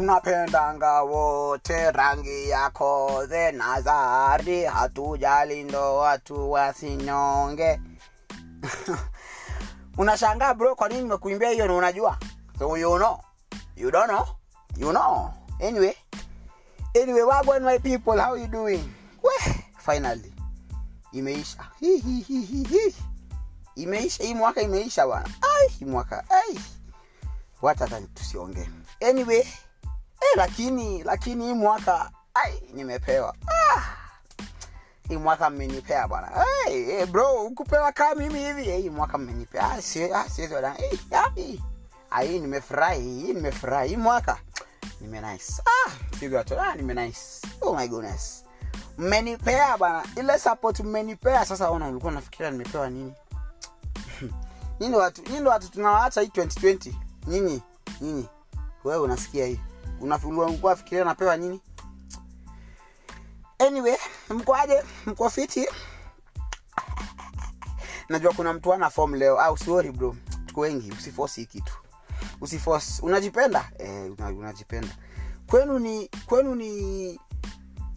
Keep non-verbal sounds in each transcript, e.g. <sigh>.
tunapendanga wote rangi yako the nazari hatujali ndo watu wasinyonge. <laughs> Unashangaa bro kwa nini nimekuimbia hiyo na unajua? So you know. You don't know. You know. Anyway. Anyway wagwan my people how you doing? We finally. Imeisha. Imeisha hii mwaka imeisha bwana. Ai mwaka. Ai. Wacha tusiongee. Anyway eh, lakini lakini hii mwaka ai nimepewa. Ah, hii mwaka mmenipea bwana. Hey, hey, bro ukupewa kaa mimi hivi? Hey, mwaka mmenipea. Ah, si, ah, si, wala hey, ah, hii ah, nimefurahi hii nimefurahi. Hii mwaka nime nice ah, figure to ah, nime nice oh my goodness. Mmenipea bana ile support mmenipea. Sasa ona ulikuwa nafikiria nimepewa nini? <laughs> Nyinyi watu nyinyi watu tunawaacha hii 2020 nyinyi nyinyi wewe unasikia hii unafikiria fikiria napewa nini? Anyway mkoaje mko fiti najua kuna mtu ana form leo. Au sorry bro. Tuko wengi. Usifosi kitu. Usifosi. Unajipenda? Eh, una, unajipenda. Kwenu ni kwenu ni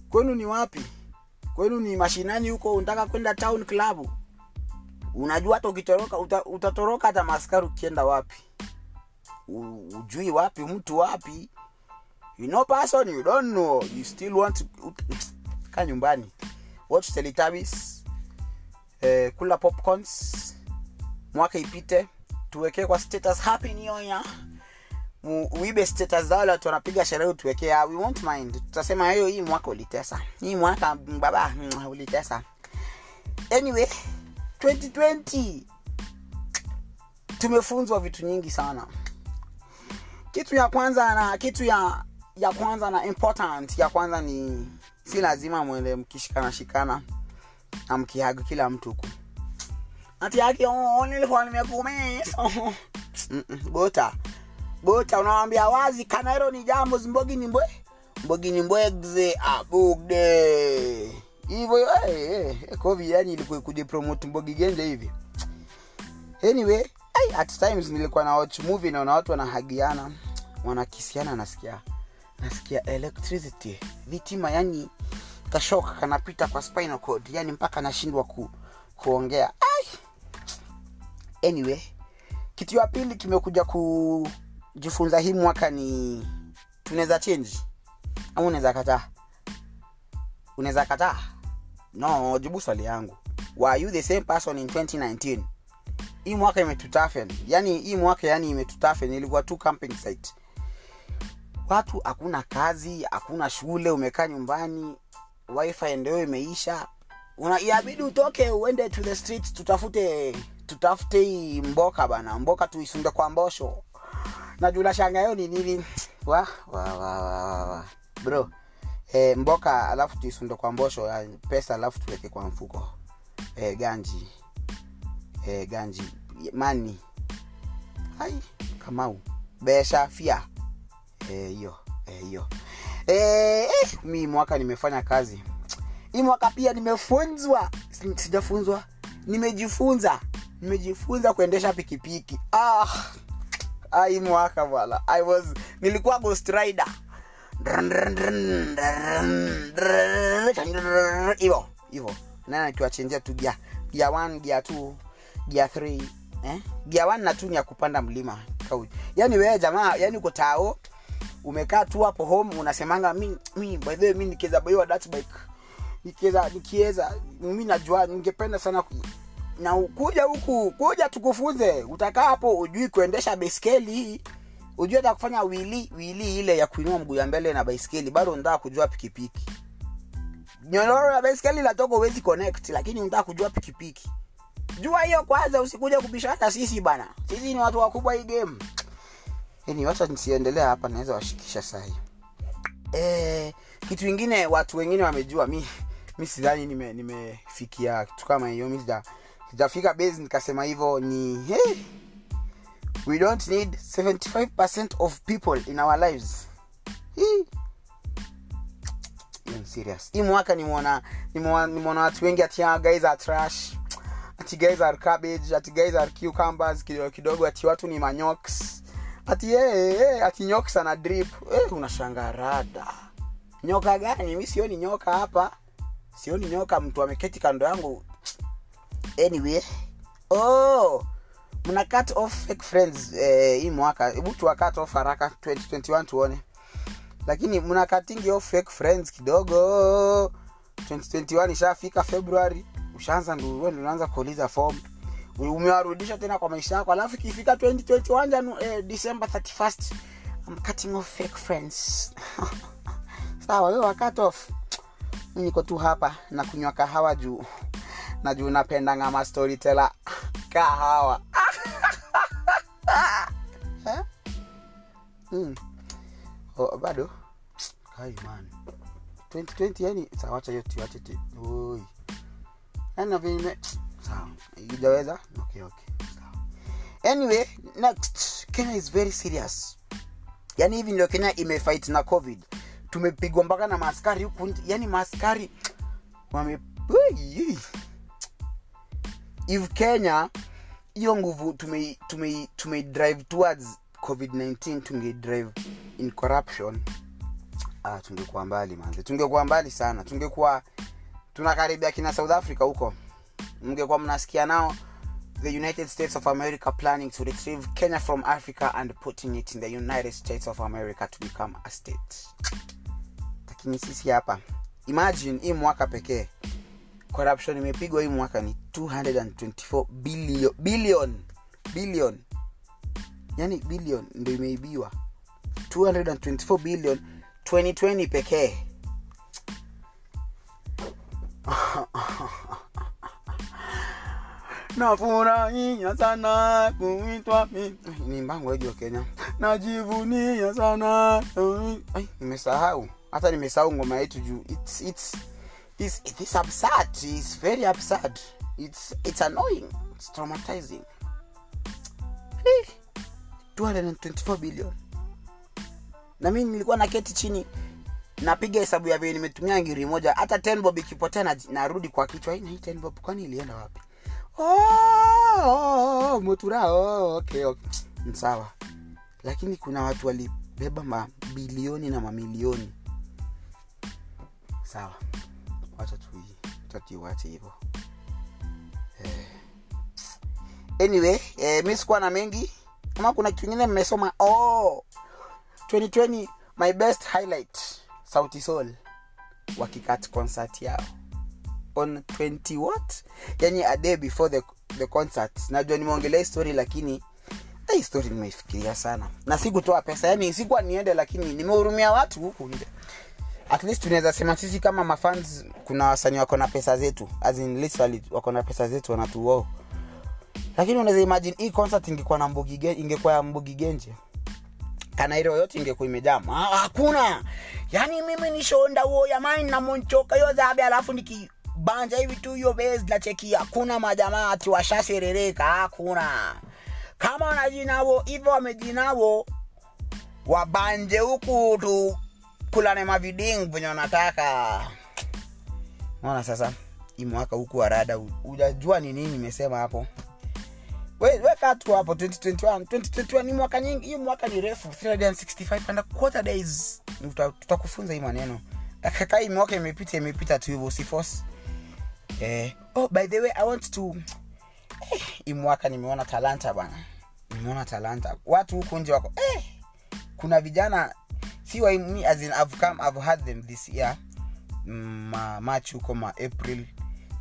kwenu ni wapi? Kwenu ni mashinani huko? Unataka kwenda town club? Unajua hata ukitoroka uta, utatoroka hata maskari ukienda wapi? U, ujui wapi mtu wapi you know person you don't know. You still want to ka nyumbani. Watch teletabis eh, kula popcorns. Mwaka ipite tuwekee kwa status happy nionya uibe status za wale wanapiga sherehe tuwekee ah, we won't mind. Tutasema hiyo hii mwaka ulitesa. Hii mwaka baba ulitesa. Anyway 2020 tumefunzwa vitu nyingi sana. Kitu ya kwanza na kitu ya ya kwanza na important ya kwanza ni si lazima mwende mkishikana shikana na mkihag kila mtu huku. Oh, <laughs> Mm-mm, gota gota unawambia wazi kanairo ni jambo zimbogi ni mbwe. Mbogi ni mbwegze abugde hivyo hey, hey, covid yani ilikuwa kujipromote mbogi genje hivi. Anyway ay, at times nilikuwa na watch movie naona watu wanahagiana wanakisiana nasikia nasikia electricity. Vitima yani kashoka kanapita kwa spinal cord. Yani mpaka nashindwa ku, kuongea. Ay! anyway kitu ya pili kimekuja kujifunza hii mwaka ni tunaweza change. Au unaweza kataa? Unaweza kataa? No jibu swali yangu. Were you the same person in 2019 hii mwaka imetutafen yani hii mwaka yani imetutafen ilikuwa tu camping site watu hakuna kazi hakuna shule umekaa nyumbani wifi ndio imeisha. Inabidi utoke uende to the street tutafute tutafute mboka bana mboka tuisunde kwa mbosho. Na jula shanga hiyo ni nini? Wa wa wa wa, wa, bro e, mboka alafu tuisunde kwa mbosho pesa alafu tuweke kwa mfuko. E, ganji. E, ganji. Mani ai kamau. Besha fia hiyo e, hiyo. E, e, eh, mi mwaka nimefanya kazi. Hii mwaka pia nimefunzwa. Sijafunzwa. Nimejifunza. Nimejifunza kuendesha pikipiki. Ah, ah hii mwaka bwana. I was nilikuwa ghost rider. Hivo hivo nana nikiwachenjia tu gia gia 1 gia 2 gia 3 eh? gia 1 na tu ni ya kupanda mlima. Yaani wewe jamaa yaani uko tao umekaa tu hapo home unasemanga mi, mi by the way mi nikiweza baiwa dirt bike nikiweza najua ningependa sana na kuja huku kuja tukufunze utakaa hapo ujui kuendesha baiskeli hii ujui hata kufanya wili wili ile ya kuinua mguu ya mbele na baiskeli bado unataka kujua pikipiki. Nyororo ya baiskeli natoka uwezi connect lakini unataka kujua pikipiki. Jua hiyo kwanza usikuja kubishana sisi bana. Sisi ni watu wakubwa hii game yani nisiendelea hapa naweza washikisha sahi e, kitu ingine watu wengine wamejua mi mi sidhani nime- nimefikia kitu kama hiyo mi sijafika base nikasema hivyo ni hey, we don't need 75% of people in our lives. Serious. Hii mwaka nimeona nimeona watu wengi ati ah, guys are trash. Ati guys are cabbage ati guys are cucumbers kidogo kidogo ati watu ni manyox ati hey, hey, ati nyoka na drip. Hey, unashanga rada. Nyoka gani? Mi sioni nyoka hapa. Sioni nyoka mtu ameketi kando yangu. Anyway. Oh mna cut off fake friends eh, hii mwaka. Hebu tuwa cut off haraka 2021 tuone. Lakini mna cutting off fake friends kidogo. 2021 ishafika february. Ushaanza ndio unaanza kuuliza form umewarudisha tena kwa maisha yako. Alafu ikifika 2021 janu eh, december 31st I'm cutting off fake friends. <laughs> Sawa hiyo wa off. Niko tu hapa na kunywa kahawa juu. Na juu napenda ngama storyteller. Kahawa. <laughs> Eh? mm. oh, bado? Kai man. 2020 yani sawacha yote wache yani sawa. Ijaweza okay okay. Anyway next. Kenya is very serious. Yani hivi ndio Kenya imefight na covid. Tumepigwa mpaka na maaskari huku yani maaskari wame if Kenya hiyo nguvu tume tume tume drive towards covid-19 tungedrive in corruption. Ah, tungekuwa mbali manze. Tungekuwa mbali sana. Tungekuwa tunakaribia kina south africa huko mngekuwa mnasikia nao the united states of america planning to retrieve kenya from africa and putting it in the united states of america to become a state. Lakini sisi hapa imagine hii mwaka pekee corruption imepigwa hii mwaka ni 224 billion billion billion. Yani billion ndo imeibiwa. 224 billion 2020 pekee nafurahia sana kuitwa ni mbango weji kenya. Najivunia sana nimesahau. Hata nimesahau ngoma yetu juu. It's, it's, it's, it's absurd. It's very absurd. It's, it's annoying. It's traumatizing. 224 billion. Na mimi nilikuwa na keti chini napiga hesabu ya vile nimetumia ngiri moja. Hata 10 bob ikipotea na, narudi kwa kichwa. "Hii na hii 10 bob kwani ilienda wapi oh, oh, oh, mutura oh, okay, okay. Sawa. Lakini kuna watu walibeba mabilioni na mamilioni. Sawa. Wacha tui- hivyo. Eh. anyway eh, mi sikuwa na mengi. Kama kuna kitu kingine mmesoma? Oh, 2020 my best highlight sauti sol wakikat concert yao on 20 what? Yani a day before the, the concert. Najua nimeongelea story lakini hii story nimeifikiria sana. Na sikutoa pesa. Yani sikuwa niende lakini nimehurumia watu huku nje. At least tunaweza sema sisi kama mafans kuna wasanii wako na pesa zetu. As in literally wako na pesa zetu wanatuo lakini unaweza imagine hii concert ingekuwa na mbugi ingekuwa ya mbugi genje. Kanairo yote ingekuwa imejaa. Ah, hakuna. Yani mimi nishonda huo mine na monchoka hiyo zabe alafu nikibanja hivi tu hiyo base la cheki hakuna majamaa ati washaserereka hakuna. Kama wanajinavo hivyo wamejinavo wabanje huku tu kulane maviding venye wanataka. Mona sasa imwaka huku warada ujajua ni nini imesema hapo. We- weka tu hapo 2021 2021 ni mwaka nyingi hiyo mwaka ni refu. 365 and quarter days. Tutakufunza hii maneno. <laughs> Kaka hii mwaka imepita imepita tu hivyo usiforce eh oh by the way i want to eh, imwaka nimeona talanta bana nimeona talanta. Watu huku nje wako eh kuna vijana wa me as in I've come I've had them this year ma March huko ma April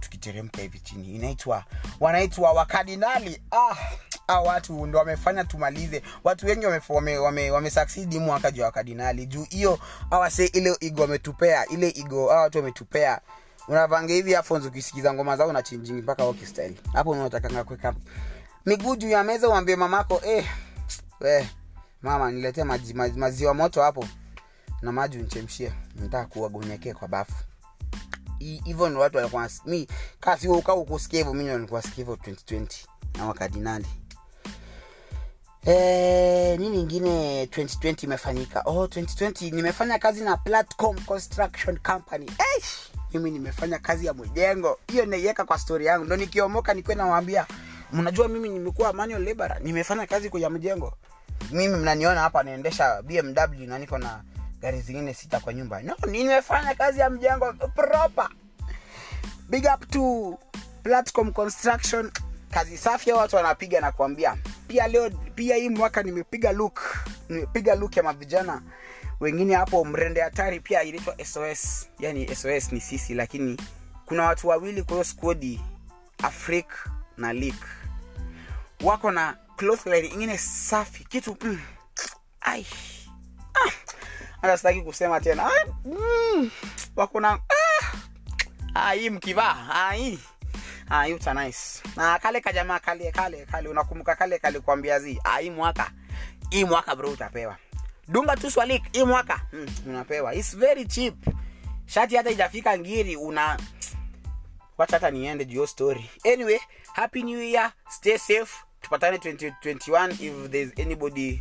tukiteremka hivi chini. Inaitwa wanaitwa wakardinali ah ah watu ndo wamefanya tumalize. Watu wengi wame, mwaka juu ya wakardinali juu hiyo awase ile igo wametupea ile igo watu wametupea unavanga hivi afonzo ukisikiza ngoma zao na mpaka walkie style hapo unaotakanga kuweka miguu juu ya meza uambie mamako eh we mama niletee maji, maji, maziwa moto hapo. Na maji unchemshie nataka kuwagonyekee kwa bafu. Hivo ni watu walikuwa mi kasi uka ukusikia hivyo mimi nilikuwa sikia hivyo 2020 na wakardinali Eh, nini ingine 2020 imefanyika? Oh 2020 nimefanya kazi na platcom construction company. Eish, mimi nimefanya kazi ya mjengo hiyo naiweka kwa story yangu. Ndo nikiomoka nikuwe nawaambia mnajua mimi nimekuwa manual labor nimefanya kazi kwa mjengo. Mimi mnaniona hapa naendesha bmw na niko na gari zingine sita kwa nyumba. No nimefanya kazi ya mjengo proper. Big up to platcom construction. Kazi safi watu wanapiga na kuambia pia leo pia hii mwaka nimepiga look nimepiga look ya mavijana. Wengine hapo mrende hatari pia inaitwa sos yani sos ni sisi lakini kuna watu wawili kwa hiyo skodi afrik na lik. Wako na clothline ingine safi kitu mm, ai ah, sitaki kusema tena. Ah, mm, wako na ah, ah, hii mkivaa ah, hii ah, hii nice. Na kale kajamaa kale kale kale unakumbuka kale kuambia zi ah, hii mwaka hii mwaka bro utapewa. Dunga tu swalik hii mwaka? Hmm, unapewa. Its very cheap. Shati hata ijafika ngiri una wacha hata niende juu story. Anyway happy new year. Stay safe. Tupatane 2021 if there's anybody.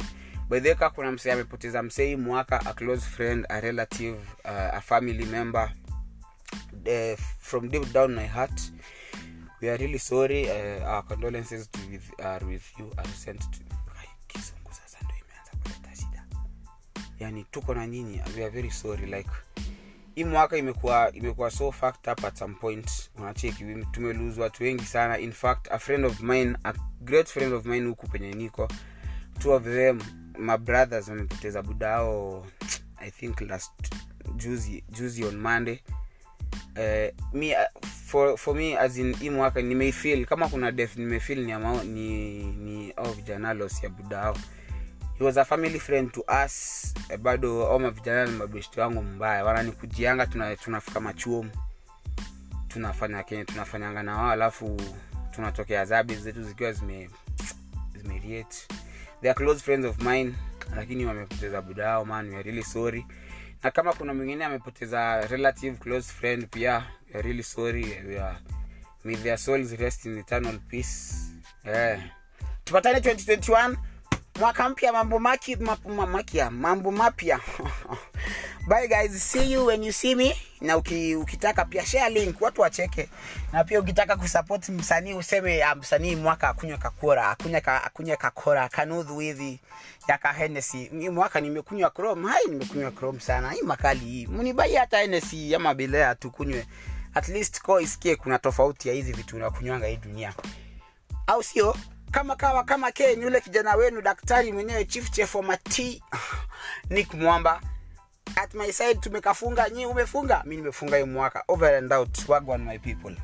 Bedheka kuna msee amepoteza msee hii mwaka a close friend a relative uh, a family member uh, from deep down my heart we are really sorry uh, our condolences to with, are with you. Are sent to Ai, kizungu sasa ndo imeanza kuleta shida. Yani tuko na nyinyi. We are very sorry. Like hii mwaka imekuwa imekuwa so fucked up at some point. Unacheki tumelose watu wengi sana. In fact a friend of mine a great friend of mine huku penye niko two of them my brothers wamepoteza budao i think last juzi juzi on monday. Uh, me uh, for, for me as in hii mwaka nimeifil kama kuna death nimefil ni, ni, ni au vijana los ya budao he was a family friend to us eh, bado au mavijana ni mabeshti wangu mbaya. Wananikujianga tuna, tunafika tunafanya kenye tunafanyanga na wao alafu tunatokea zabi zetu zikiwa zime are close friends of mine lakini wamepoteza budao man we really sorry. Na kama kuna mwingine amepoteza relative close friend pia we are really sorry we are, may their souls rest in eternal peace. Yeah. tupatane 2021 mwaka mpya mambo maki mambo mapya mambo <laughs> mapya. Bye guys. See you when you see me. Na uki, ukitaka pia share link watu wacheke. Na pia ukitaka kusupport msanii useme ah, msanii mwaka akunywa kakora akunywa ka, akunywa kakora kanudhu hivi ya kahenesi hii mwaka nimekunywa chrome. Hai nimekunywa chrome sana. Hii makali hii. Mnibai hata Hennessy ama bilea tukunywe at least ko isikie kuna tofauti ya hizi vitu unakunywanga hii dunia. Au sio? Kama kawa kama ken yule kijana wenu daktari mwenyewe chief chefomati <laughs> nick mwamba. At my side tumekafunga nyi umefunga? Mi nimefunga hii mwaka. Over and out wagwan my people